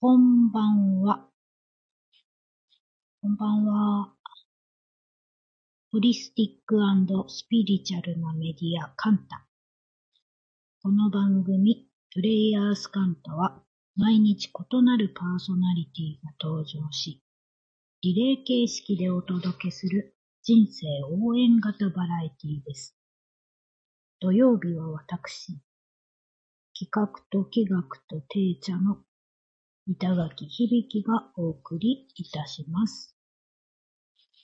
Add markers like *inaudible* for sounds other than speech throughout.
こんばんは。こんばんは。ホリスティックスピリチュアルなメディアカンタ。この番組、プレイヤースカンタは、毎日異なるパーソナリティが登場し、リレー形式でお届けする人生応援型バラエティです。土曜日は私、企画と気学と定茶の板垣響がお送りいたします。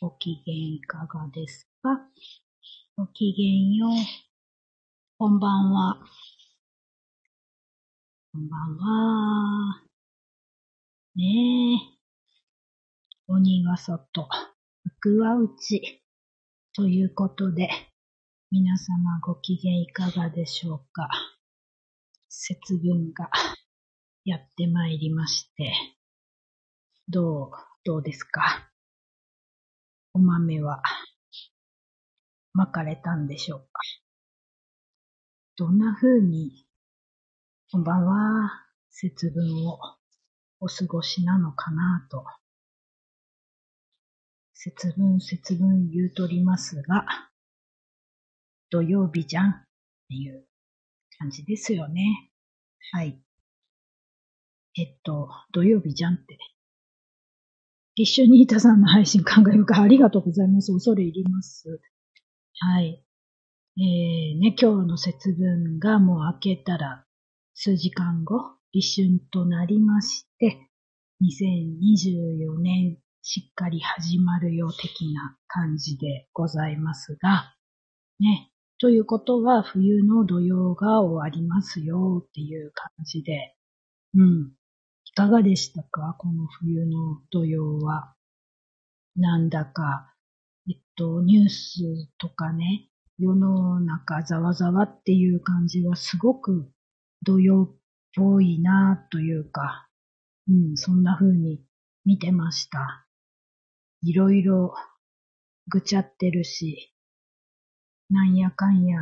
ご機嫌いかがですか？ご機嫌よう。こんばんは。こんばんは。ねえ。鬼は外、福は内。ということで、皆様ご機嫌いかがでしょうか？節分がやってまいりまして、どう、どうですか？お豆は、巻かれたんでしょうか？どんな風に、こんばんは、節分をお過ごしなのかなと、節分節分言うとりますが、土曜日じゃんっていう感じですよね。はい。えっと、土曜日じゃんって。一緒にいたさんの配信考えるかありがとうございます。恐れ入ります。はい。えー、ね、今日の節分がもう明けたら数時間後、立春となりまして、2024年しっかり始まるよ的な感じでございますが、ね、ということは冬の土曜が終わりますよっていう感じで、うん。いかがでしたか？この冬の土曜は。なんだか、えっと、ニュースとかね、世の中ざわざわっていう感じはすごく土曜っぽいなというか、うん、そんな風に見てました。いろいろぐちゃってるし、なんやかんや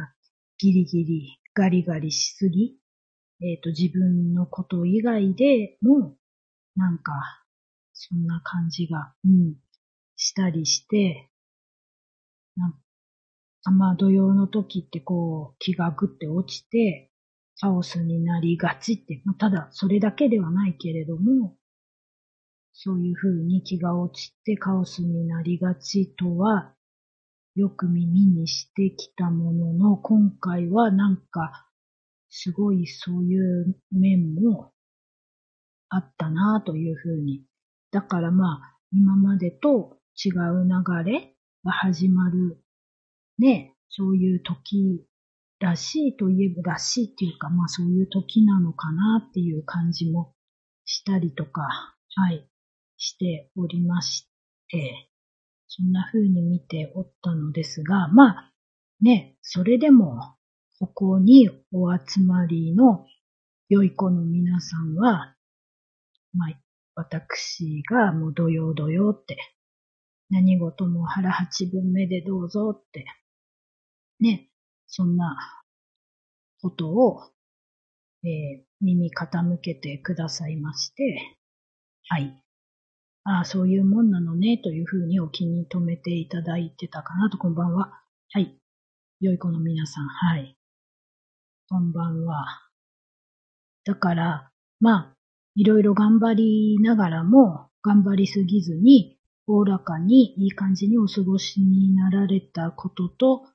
ギリギリガリガリしすぎえっ、ー、と、自分のこと以外でも、なんか、そんな感じが、うん、したりして、なんか、まあ、土曜の時ってこう、気がぐって落ちて、カオスになりがちって、まあ、ただ、それだけではないけれども、そういうふうに気が落ちてカオスになりがちとは、よく耳にしてきたものの、今回はなんか、すごいそういう面もあったなというふうに。だからまあ、今までと違う流れが始まる、ね、そういう時らしいといえばらしいっていうか、まあそういう時なのかなっていう感じもしたりとか、はい、しておりまして、そんな風に見ておったのですが、まあ、ね、それでもここにお集まりの良い子の皆さんは、まあ、私がもう土曜土曜って、何事も腹八分目でどうぞって、ね、そんなことを、えー、耳傾けてくださいまして、はい。ああ、そういうもんなのね、というふうにお気に留めていただいてたかなと、こんばんは。はい。良い子の皆さん、はい。こんばんは。だから、まあ、いろいろ頑張りながらも、頑張りすぎずに、おおらかにいい感じにお過ごしになられたことと、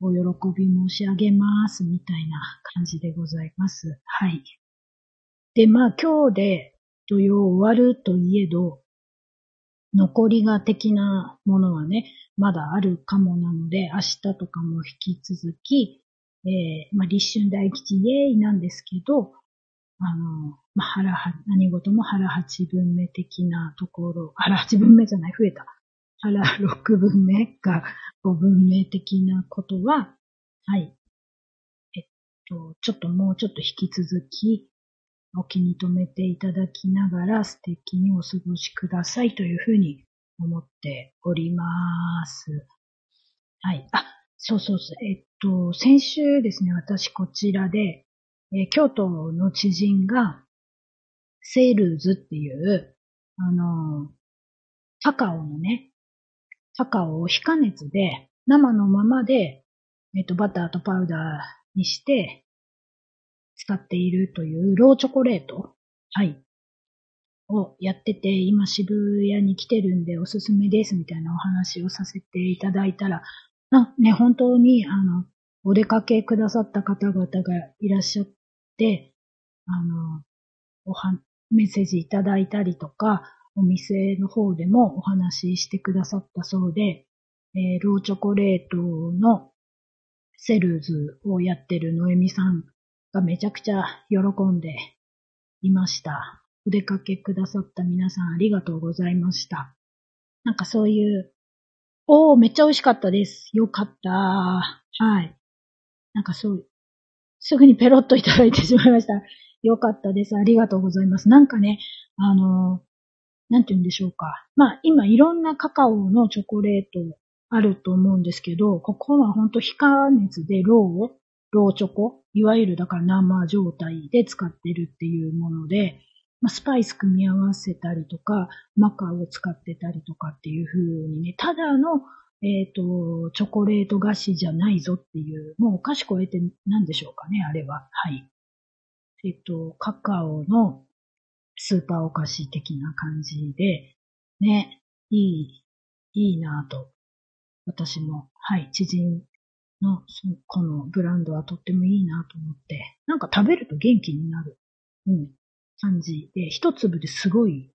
お喜び申し上げます、みたいな感じでございます。はい。で、まあ今日で土曜終わるといえど、残りが的なものはね、まだあるかもなので、明日とかも引き続き、えー、まあ、立春大吉イエーイなんですけど、あの、まあ、腹は、何事も腹八分目的なところ、腹八分目じゃない、増えた。腹六分目か五分目的なことは、はい。えっと、ちょっともうちょっと引き続き、お気に留めていただきながら素敵にお過ごしくださいというふうに思っております。はい。あ、そうそうそう。えっと、先週ですね、私こちらで、えー、京都の知人がセールズっていう、あの、カカオのね、カカオを非加熱で、生のままで、えっと、バターとパウダーにして、使っているというローチョコレート、はい、をやってて、今渋谷に来てるんでおすすめですみたいなお話をさせていただいたら、なね、本当に、あの、お出かけくださった方々がいらっしゃって、あの、おは、メッセージいただいたりとか、お店の方でもお話ししてくださったそうで、えー、ローチョコレートのセルズをやってるノエミさんがめちゃくちゃ喜んでいました。お出かけくださった皆さんありがとうございました。なんかそういう、おー、めっちゃ美味しかったです。よかった。はい。なんかそう、すぐにペロッといただいてしまいました。よかったです。ありがとうございます。なんかね、あの、なんて言うんでしょうか。まあ、今いろんなカカオのチョコレートあると思うんですけど、ここは本当非加熱でローを、ローチョコ、いわゆるだから生状態で使ってるっていうもので、まあ、スパイス組み合わせたりとか、マカを使ってたりとかっていう風にね、ただの、えっ、ー、と、チョコレート菓子じゃないぞっていう、もうお菓子超えて何でしょうかね、あれは。はい。えっ、ー、と、カカオのスーパーお菓子的な感じで、ね、いい、いいなぁと。私も、はい、知人のこのブランドはとってもいいなと思って、なんか食べると元気になる、うん、感じで、一粒ですごい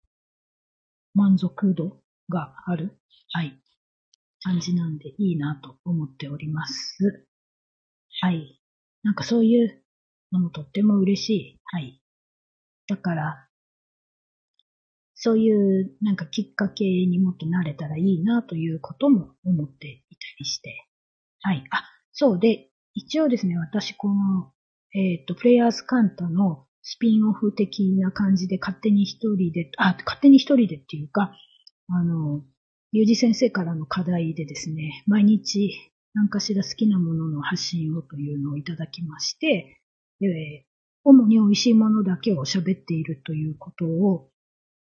満足度がある、はい、感じなんでいいなと思っております。はい。なんかそういうのもとっても嬉しい。はい。だから、そういうなんかきっかけにもっとなれたらいいなということも思っていたりして。はい。あ、そうで、一応ですね、私この、えっ、ー、と、プレイヤーズカンタのスピンオフ的な感じで勝手に一人で、あ、勝手に一人でっていうか、あの、ゆうじ先生からの課題でですね、毎日何かしら好きなものの発信をというのをいただきまして、えー、主に美味しいものだけを喋っているということを、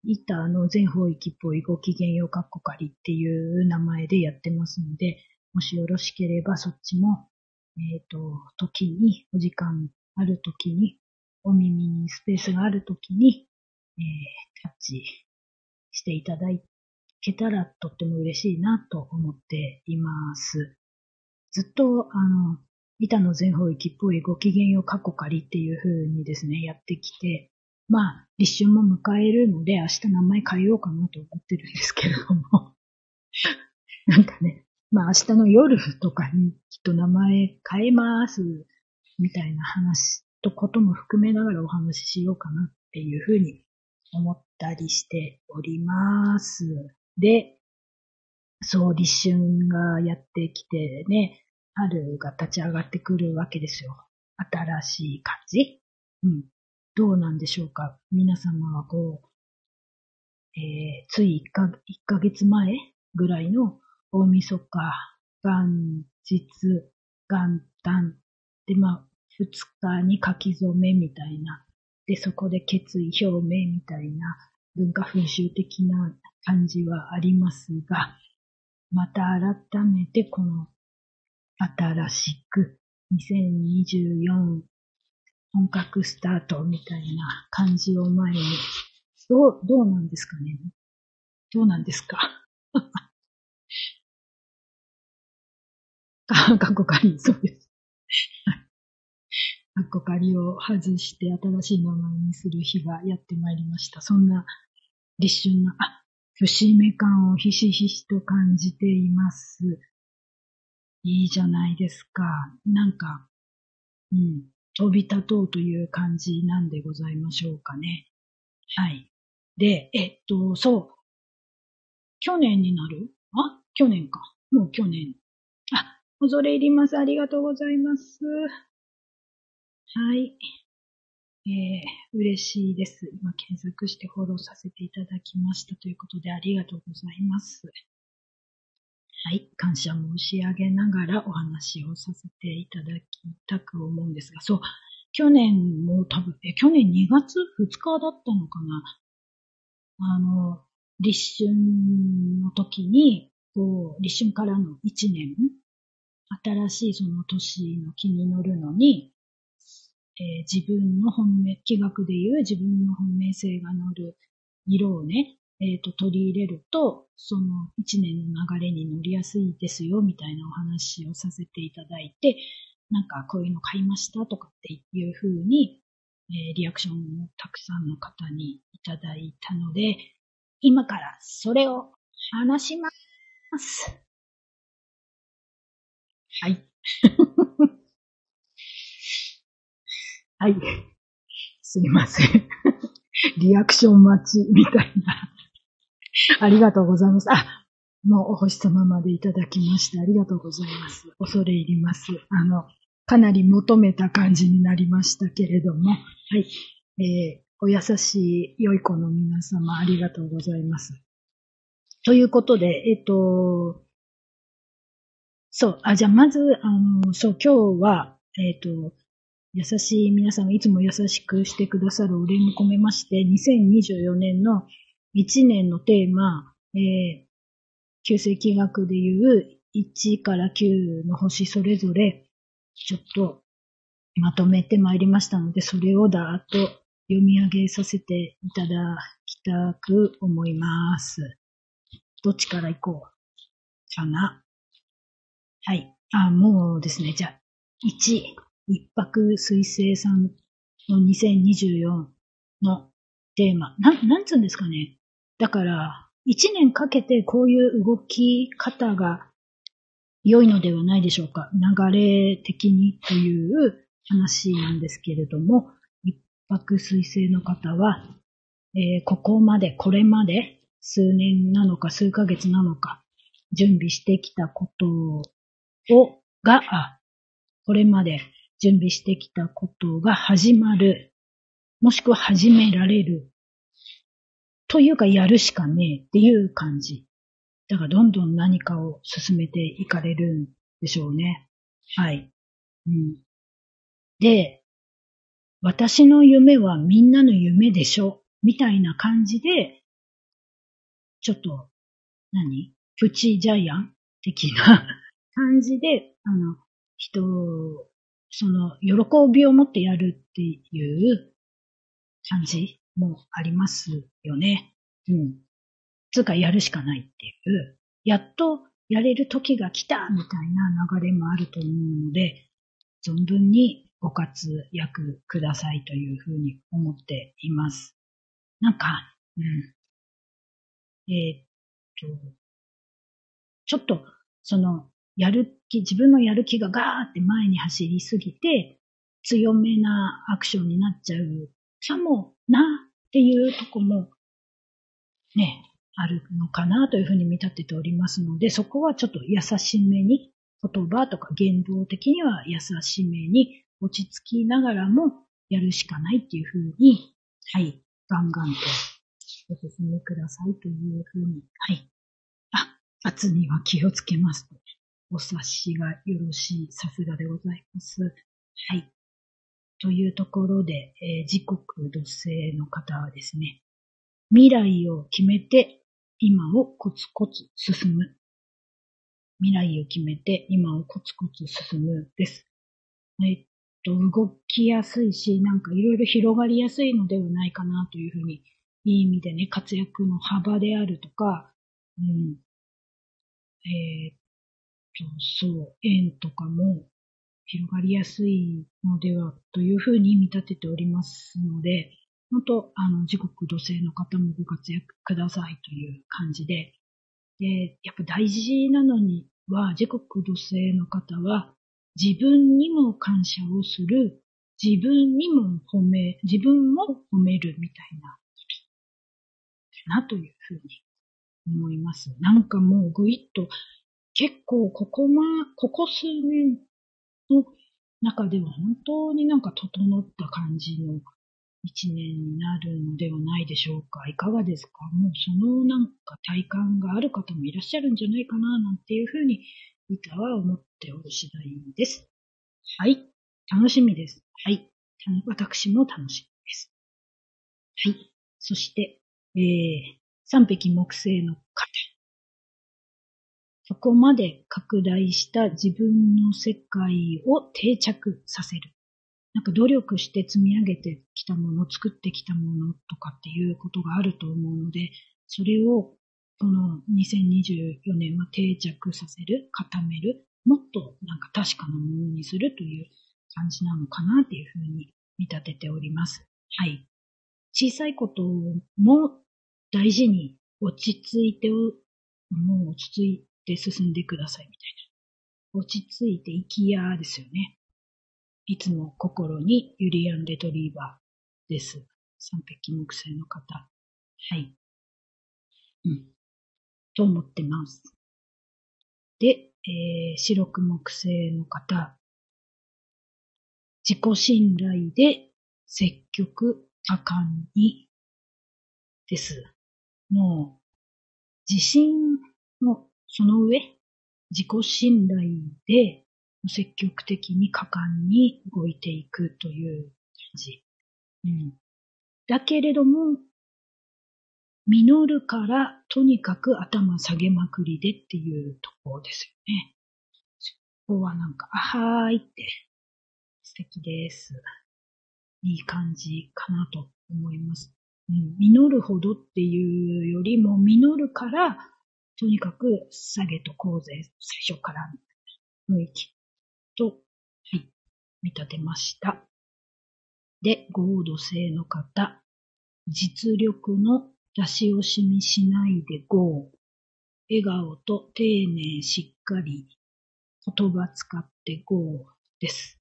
板の全方域っぽいご機嫌ようかっこかりっていう名前でやってますので、もしよろしければそっちも、えっ、ー、と、時に、お時間ある時に、お耳にスペースがある時に、えー、タッチしていただけたらとっても嬉しいなと思っています。ずっと、あの、板の全方域っぽいご機嫌ようかっこかりっていう風にですね、やってきて、まあ、立春も迎えるので、明日名前変えようかなと思ってるんですけれども。*laughs* なんかね、まあ明日の夜とかにきっと名前変えます、みたいな話とことも含めながらお話ししようかなっていうふうに思ったりしております。で、そう、立春がやってきてね、春が立ち上がってくるわけですよ。新しい感じうん。どうなんでしょうか？皆様はこう、えー、つい1か ,1 ヶ月前ぐらいの大晦日、元日、元旦、で、まあ、2日に書き初めみたいな、で、そこで決意表明みたいな。文化風習的な感じはありますが、また改めてこの新しく2024本格スタートみたいな感じを前に、どう、どうなんですかね？どうなんですか？か、かっこかり、そうです。かっこかりを外して新しい名前にする日がやってまいりました。そんな立春の、あ、節目感をひしひしと感じています。いいじゃないですか。なんか、うん。飛び立とうという感じなんでございましょうかね。はい。で、えっと、そう。去年になる？あ去年か。もう去年。あ、恐れ入ります。ありがとうございます。はい。えー、嬉しいです。今検索してフォローさせていただきましたということでありがとうございます。はい、感謝申し上げながらお話をさせていただきたく思うんですが、そう、去年も多分、え、去年2月2日だったのかな。あの、立春の時に、こう、立春からの1年、新しいその年の気に乗るのに、えー、自分の本命、気学でいう自分の本命性が乗る色をね、えっ、ー、と、取り入れると、その一年の流れに乗りやすいですよ、みたいなお話をさせていただいて、なんかこういうの買いましたとかっていうふうに、えー、リアクションをたくさんの方にいただいたので、今からそれを話します。はい。はい。すいません。*laughs* リアクション待ちみたいな。*laughs* ありがとうございます。あ、もうお星様までいただきまして、ありがとうございます。恐れ入ります。あの、かなり求めた感じになりましたけれども、はい。えー、お優しい良い子の皆様、ありがとうございます。ということで、えっ、と、そう、あ、じゃあまず、あの、そう、今日は、えっ、と、優しい皆さんがいつも優しくしてくださるお礼も込めまして、2024年の1年のテーマ、えー、旧世紀学でいう1から9の星それぞれ、ちょっとまとめてまいりましたので、それをだーっと読み上げさせていただきたく思います。どっちから行こう？かな。はい。あ、もうですね。じゃあ、1、一泊水星さんの2024のテーマ。なん、なんつうんですかね。だから、一年かけてこういう動き方が良いのではないでしょうか。流れ的にという話なんですけれども、一泊水星の方は、えー、ここまで、これまで数年なのか数ヶ月なのか準備してきたことを、が、あ、これまで準備してきたことが始まる、もしくは始められるというかやるしかねえっていう感じ。だからどんどん何かを進めていかれるんでしょうね。はい。うん。で、私の夢はみんなの夢でしょみたいな感じで、ちょっと、何？プチジャイアン的な *laughs* 感じで、あの、人、その、喜びを持ってやるっていう感じもありますよね。うん。つうかやるしかないっていう、やっとやれる時が来たみたいな流れもあると思うので、存分にご活躍くださいというふうに思っています。なんか、うん。えー、っと、ちょっと、その、やる気、自分のやる気がガーって前に走りすぎて、強めなアクションになっちゃうかもなっていうとこもね、あるのかなというふうに見立てておりますので、そこはちょっと優しめに、言葉とか言動的には優しめに落ち着きながらもやるしかないっていうふうに、はい、ガンガンとお進めくださいというふうに、はい。あ、圧には気をつけますと。お察しがよろしい、さすがでございます。はい。というところで、えー、時刻土星の方はですね、未来を決めて今をコツコツ進む。未来を決めて今をコツコツ進むです。えっと、動きやすいし、なんかいろいろ広がりやすいのではないかなというふうに、いい意味でね、活躍の幅であるとか、うん、えー、そう、縁とかも広がりやすいのではというふうに見立てておりますので、本当、あの、時刻土星の方もご活躍くださいという感じで、で、やっぱ大事なのには、時刻土星の方は、自分にも感謝をする、自分にも褒め、自分も褒めるみたいな、なというふうに思います。なんかもうぐいっと、結構ここま、ここ数年の中では本当になんか整った感じの一年になるのではないでしょうか。いかがですか？もうそのなんか体感がある方もいらっしゃるんじゃないかな、なんていうふうに、板は思っておる次第です。はい。楽しみです。はい。私も楽しみです。はい。そして、えー、三匹木星の方。そこまで拡大した自分の世界を定着させる。なんか努力して積み上げてきたもの、作ってきたものとかっていうことがあると思うので、それをこの2024年は定着させる、固める、もっとなんか確かなものにするという感じなのかなっていうふうに見立てております。はい。小さいことも大事に落ち着いて、もう落ち着いて進んでくださいみたいな。落ち着いて生きやですよね。いつも心にユリアン・レトリーバーです。三匹木星の方。はい。うん。と思ってます。で、えー、白く木星の方。自己信頼で積極果敢にです。もう、自信のその上、自己信頼で積極的に果敢に動いていくという感じ。うん、だけれども、実るからとにかく頭下げまくりでっていうところですよね。そこはなんか、あはーいって素敵です。いい感じかなと思います。うん、実るほどっていうよりも、実るから、とにかく下げとこうぜ、最初から雰囲気と、はい、見立てました。で、合土性の方、実力の出し惜しみしないで GO。笑顔と丁寧しっかり言葉使って GO です。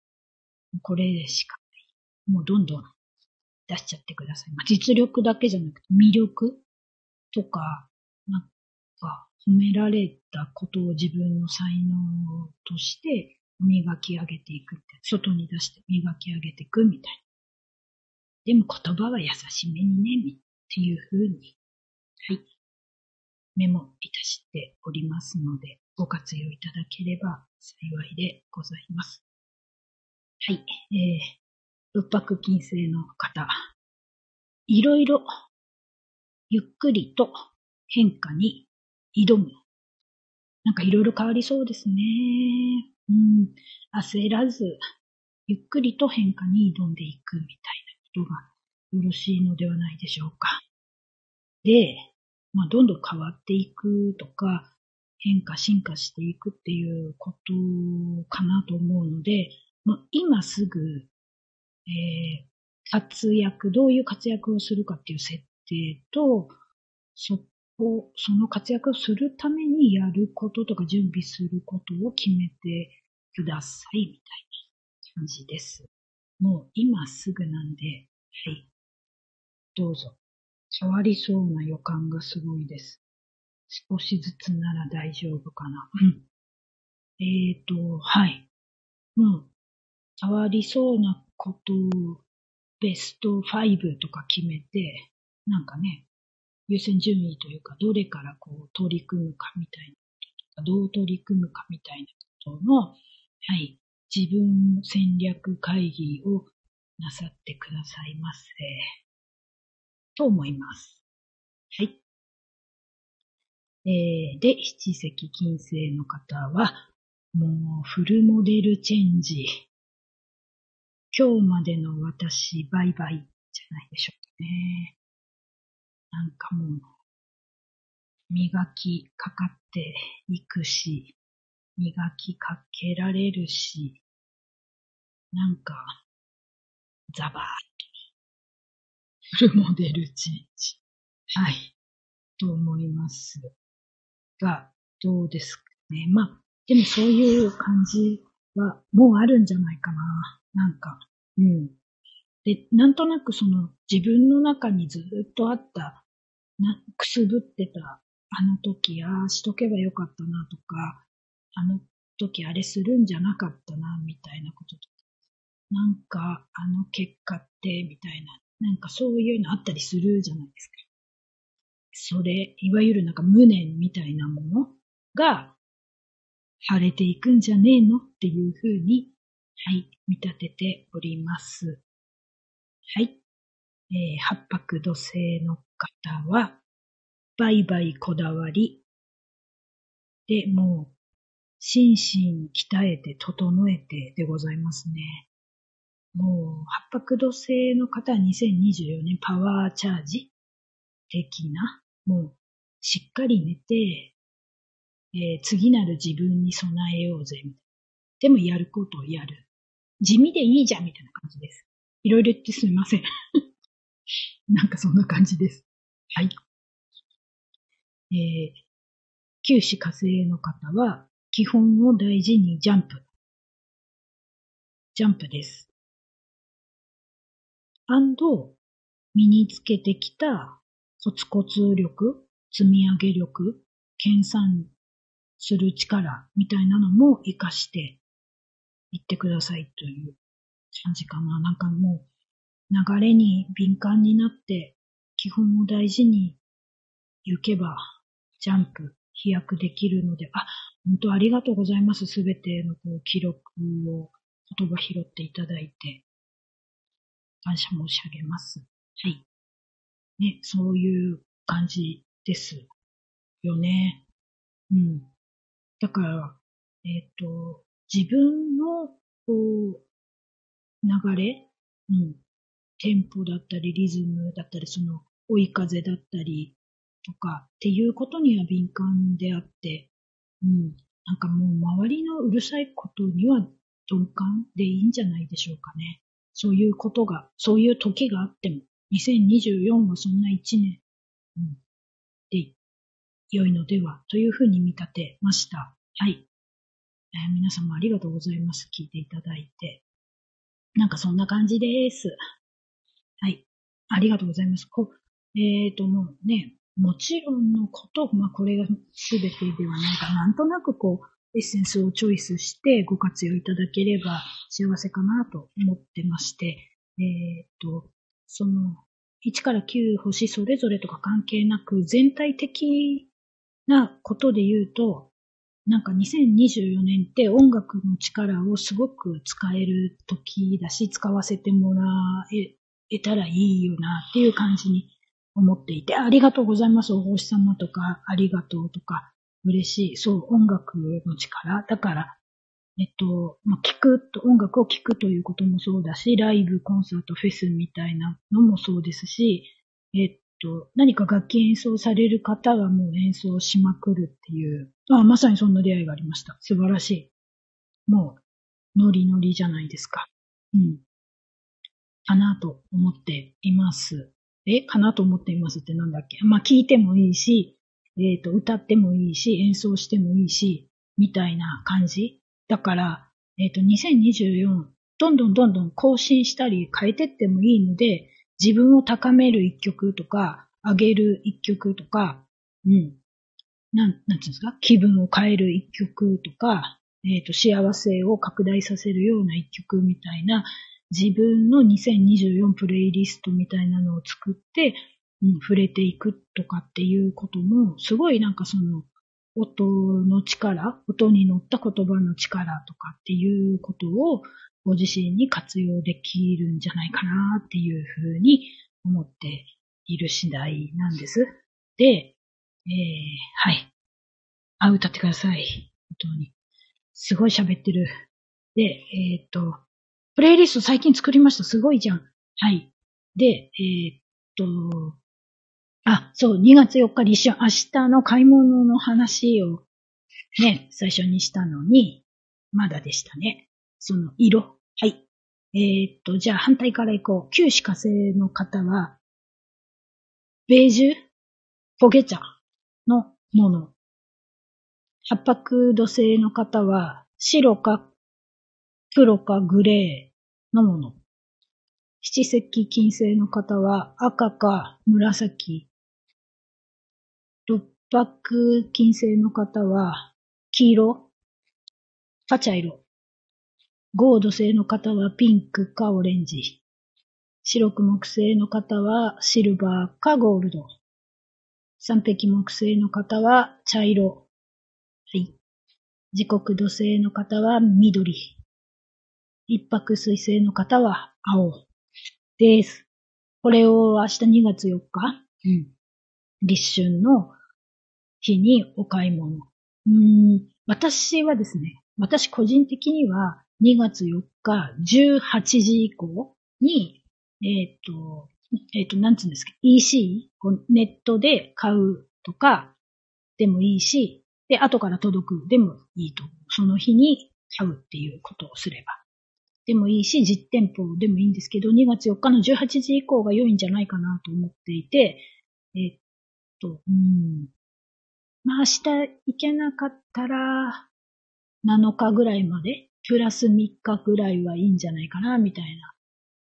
これでしかない。もうどんどん出しちゃってください。まあ、実力だけじゃなくて魅力と、か褒められたことを自分の才能として磨き上げていくって、外に出して磨き上げていくみたいな。でも言葉は優しめにね、っていうふうに、はい、メモいたしておりますので、ご活用いただければ幸いでございます。はい、えー、六白金星の方、いろいろゆっくりと変化に挑む。なんかいろいろ変わりそうですね。うん、焦らず、ゆっくりと変化に挑んでいくみたいなことがよろしいのではないでしょうか。で、まあ、どんどん変わっていくとか、変化、進化していくっていうことかなと思うので、まあ、今すぐ、えー、活躍、どういう活躍をするかっていう設定と、そこ、その活躍をするためにやることとか準備することを決めてくださいみたいな感じです。もう今すぐなんで、はい。どうぞ。変わりそうな予感がすごいです。少しずつなら大丈夫かな。うん。えっ、ー、と、はい。もう、変わりそうなことをベスト5とか決めて、なんかね、優先順位というか、どれからこう取り組むかみたいなこととかどう取り組むかみたいなことの、はい、自分戦略会議をなさってくださいませ。と思います。はい。えー、で、七石金星の方は、もうフルモデルチェンジ。今日までの私、バイバイじゃないでしょうかね。なんかもう、磨きかかっていくし、磨きかけられるし、なんか、ザバーッと、フルモデルチェンジ。はい。と思いますが、どうですかね。まあ、でもそういう感じはもうあるんじゃないかな。なんか、うん。で、なんとなくその自分の中にずっとあった、な、くすぶってた、あの時、ああしとけばよかったなとか、あの時あれするんじゃなかったな、みたいなこととか、なんかあの結果って、みたいな、なんかそういうのあったりするじゃないですか。それ、いわゆるなんか無念みたいなものが晴れていくんじゃねえのっていうふうにはい、見立てております。はい。えー、八白土星の方は、バイバイこだわり、で、もう、心身鍛えて整えてでございますね。もう、八白土星の方は2024年パワーチャージ的な、もう、しっかり寝て、えー、次なる自分に備えようぜ、みたいな。でもやることをやる。地味でいいじゃん、みたいな感じです。いろいろ言ってすみません。*laughs* *laughs* なんかそんな感じです。はい。えー、九死火星の方は、基本を大事にジャンプ。ジャンプです。アンド、身につけてきたコツコツ力、積み上げ力、計算する力みたいなのも活かしていってくださいという感じかな。なんかもう流れに敏感になって基本を大事に行けばジャンプ、飛躍できるので、あ、本当ありがとうございます。すべてのこう記録を言葉拾っていただいて、感謝申し上げます。はい。ね、そういう感じですよね。うん。だから、えっ、ー、と、自分の、こう、流れ、うん。テンポだったり、リズムだったり、その、追い風だったり、とかっていうことには敏感であって、うん。なんかもう周りのうるさいことには鈍感でいいんじゃないでしょうかね。そういうことが、そういう時があっても、2024はそんな1年、うん、で良いのではというふうに見立てました。はい。えー、皆様ありがとうございます。聞いていただいて。なんかそんな感じです。はい。ありがとうございます。こえっ、ー、と、もうね、もちろんのこと、まあ、これが全てではないか、なんとなくこう、エッセンスをチョイスしてご活用いただければ幸せかなと思ってまして、えっ、ー、と、その、1から9星それぞれとか関係なく、全体的なことで言うと、なんか2024年って音楽の力をすごく使える時だし、使わせてもらえたらいいよなっていう感じに思っていて、ありがとうございます、お星様とか、ありがとうとか、嬉しい。そう、音楽の力。だから、えっと、まあ、聞くと、音楽を聴くということもそうだし、ライブ、コンサート、フェスみたいなのもそうですし、えっと、何か楽器演奏される方はもう演奏しまくるっていう、あまさにそんな出会いがありました。素晴らしい。もう、ノリノリじゃないですか。うん。かなと思っています。えかなと思っていますってなんだっけ？まあ、聞いてもいいし、えっ、ー、と、歌ってもいいし、演奏してもいいし、みたいな感じ？だから、えっ、ー、と、2024、どんどんどんどん更新したり変えてってもいいので、自分を高める一曲とか、上げる一曲とか、うん。なん、なんていうんですか？気分を変える一曲とか、えっ、ー、と、幸せを拡大させるような一曲みたいな、自分の2024プレイリストみたいなのを作って、うん、触れていくとかっていうことも、すごいなんかその、音の力、音に乗った言葉の力とかっていうことをご自身に活用できるんじゃないかなっていうふうに思っている次第なんです。で、えー、はい。あ、歌ってください。本当に。すごい喋ってる。で、えっ、ー、と、プレイリスト最近作りました。すごいじゃん。はい。で、えー、っと、あ、そう、2月4日立春、明日の買い物の話をね、最初にしたのに、まだでしたね。その色。はい。えー、っと、じゃあ反対から行こう。旧歯火星の方は、ベージュ？焦げ茶のもの。八白土星の方は、白か黒かグレーのもの。七石金星の方は赤か紫。六白金星の方は黄色か茶色。ゴード星の方はピンクかオレンジ。白く木星の方はシルバーかゴールド。三匹木星の方は茶色。はい。時刻土星の方は緑。一泊水星の方は青。です。これを明日2月4日、うん、立春の日にお買い物。うん私はですね、私個人的には2月4日18時以降に、えっ、ー、と、えっ、ー、と、なんつうんですか、EC、ネットで買うとかでもいいし、で、後から届くでもいいと。その日に買うっていうことをすれば。でもいいし、実店舗でもいいんですけど、2月4日の18時以降が良いんじゃないかなと思っていて、えっと、うん。まあ明日行けなかったら、7日ぐらいまで、プラス3日ぐらいはいいんじゃないかな、みたいな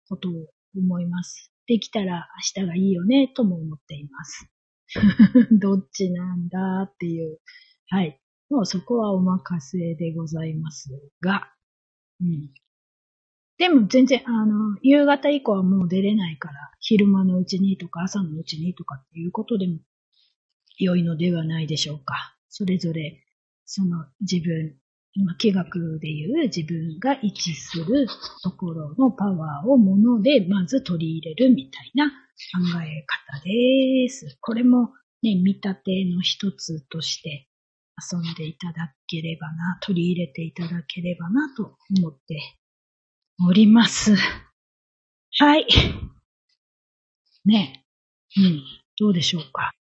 ことを思います。できたら明日がいいよね、とも思っています。*laughs* どっちなんだっていう。はい。もうそこはお任せでございますが、うん。でも全然、あの、夕方以降はもう出れないから、昼間のうちにとか朝のうちにとかっていうことでも良いのではないでしょうか。それぞれ、その自分、今、気学でいう自分が位置するところのパワーをものでまず取り入れるみたいな考え方です。これもね、見立ての一つとして遊んでいただければな、取り入れていただければなと思っております。はい。ね。うん。どうでしょうか。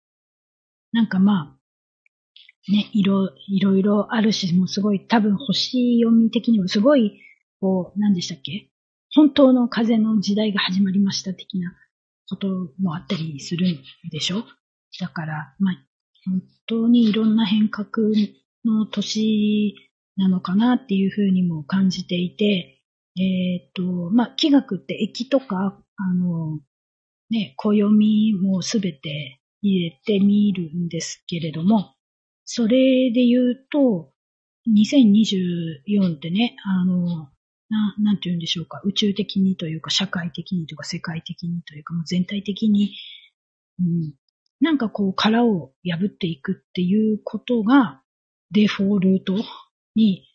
なんかまあ、ね、いろ、いろいろあるし、もうすごい、多分星読み的にもすごい、こう、何でしたっけ？本当の風の時代が始まりました的なこともあったりするんでしょ？だから、まあ、本当にいろんな変革の年なのかなっていうふうにも感じていて、えっ、ー、と、まあ、気学って駅とか、あの、ね、暦もすべて入れてみるんですけれども、それで言うと、2024ってね、あの、な、なんて言うんでしょうか、宇宙的にというか、社会的にというか、世界的にというか、もう全体的に、うん、なんかこう殻を破っていくっていうことがデフォルトに、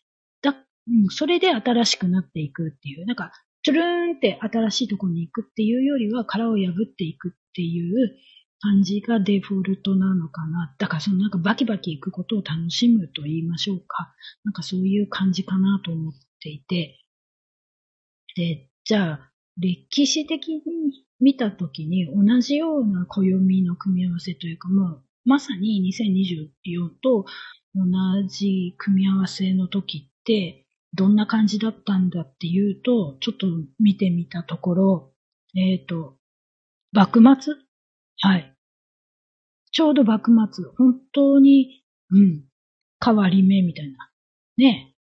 うん、それで新しくなっていくっていう、なんか、チュルーンって新しいとこに行くっていうよりは殻を破っていくっていう感じがデフォルトなのかな。だからそのなんかバキバキ行くことを楽しむと言いましょうか。なんかそういう感じかなと思っていて。で、じゃあ、歴史的に見たときに同じような暦の組み合わせというか、もうまさに2024と同じ組み合わせの時ってどんな感じだったんだっていうと、ちょっと見てみたところ、えっ、ー、と、幕末？はい。ちょうど幕末、本当に、うん、変わり目みたいな。ね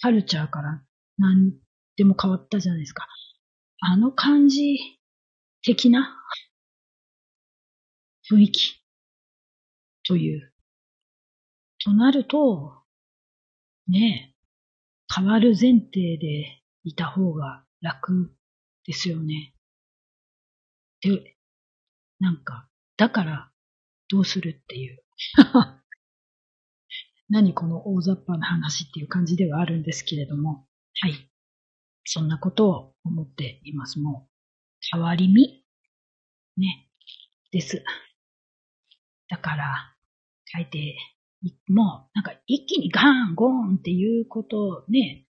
カルチャーから何でも変わったじゃないですか。あの感じ的な？雰囲気？という。となると、ねえ変わる前提でいた方が楽ですよね。で、なんか、だからどうするっていう。*laughs* 何この大雑把な話っていう感じではあるんですけれども、はい。そんなことを思っています。もう、変わり身？ね、です。だから、書いて、もう、なんか一気にガーン、ゴーンっていうことね、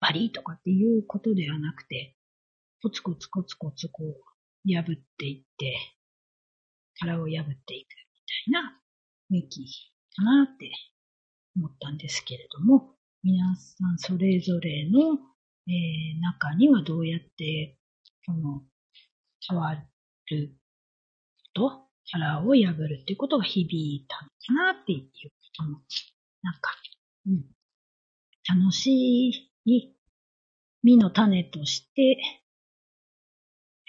バリとかっていうことではなくて、コツコツコツコツこう、破っていって、殻を破っていくみたいな雰囲気かなって思ったんですけれども、皆さんそれぞれのえー、中にはどうやって、この、変わると、腹を破るっていうことが響いたのかなっていうことも、なんか、うん、楽しい実の種として、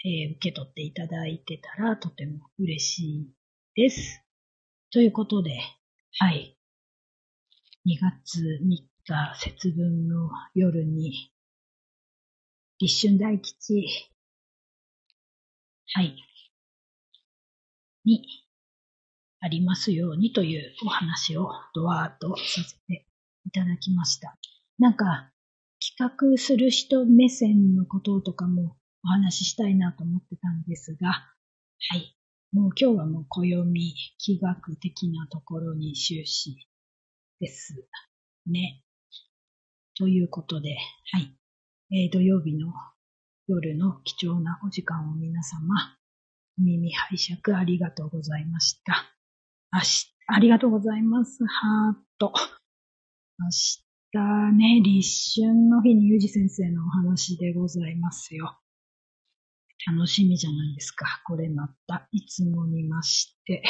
えー、受け取っていただいてたらとても嬉しいです。ということで、はい。2月3日節分の夜に立春大吉、はい、にありますようにというお話をドワーッとさせていただきました。なんか、企画する人目線のこととかもお話ししたいなと思ってたんですが、はい。もう今日はもう暦、気学的なところに終始ですね。ということで、はい。えー、土曜日の夜の貴重なお時間を皆様、耳拝借ありがとうございました。あし、ありがとうございます。ハート。明日ね、立春の日にゆうじ先生のお話でございますよ。楽しみじゃないですか。これまた、いつも見まして。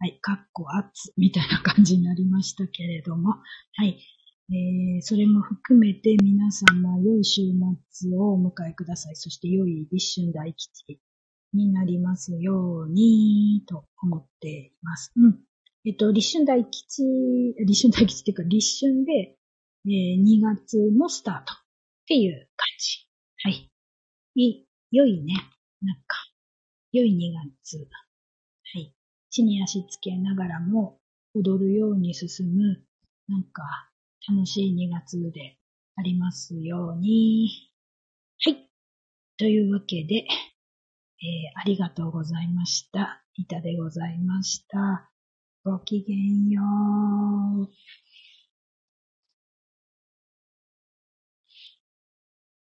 はい、かっこ熱みたいな感じになりましたけれども。はい。えー、それも含めて皆様良い週末をお迎えください。そして良い立春大吉になりますように、と思っています。うん。えっと、立春大吉、立春大吉っていうか、立春で、えー、2月のスタートっていう感じ。はい。い、良いね。なんか、良い2月。はい。地に足つけながらも踊るように進む、なんか、楽しい2月でありますように。はい。というわけで、えー、ありがとうございました。いたでございました。ごきげんよう。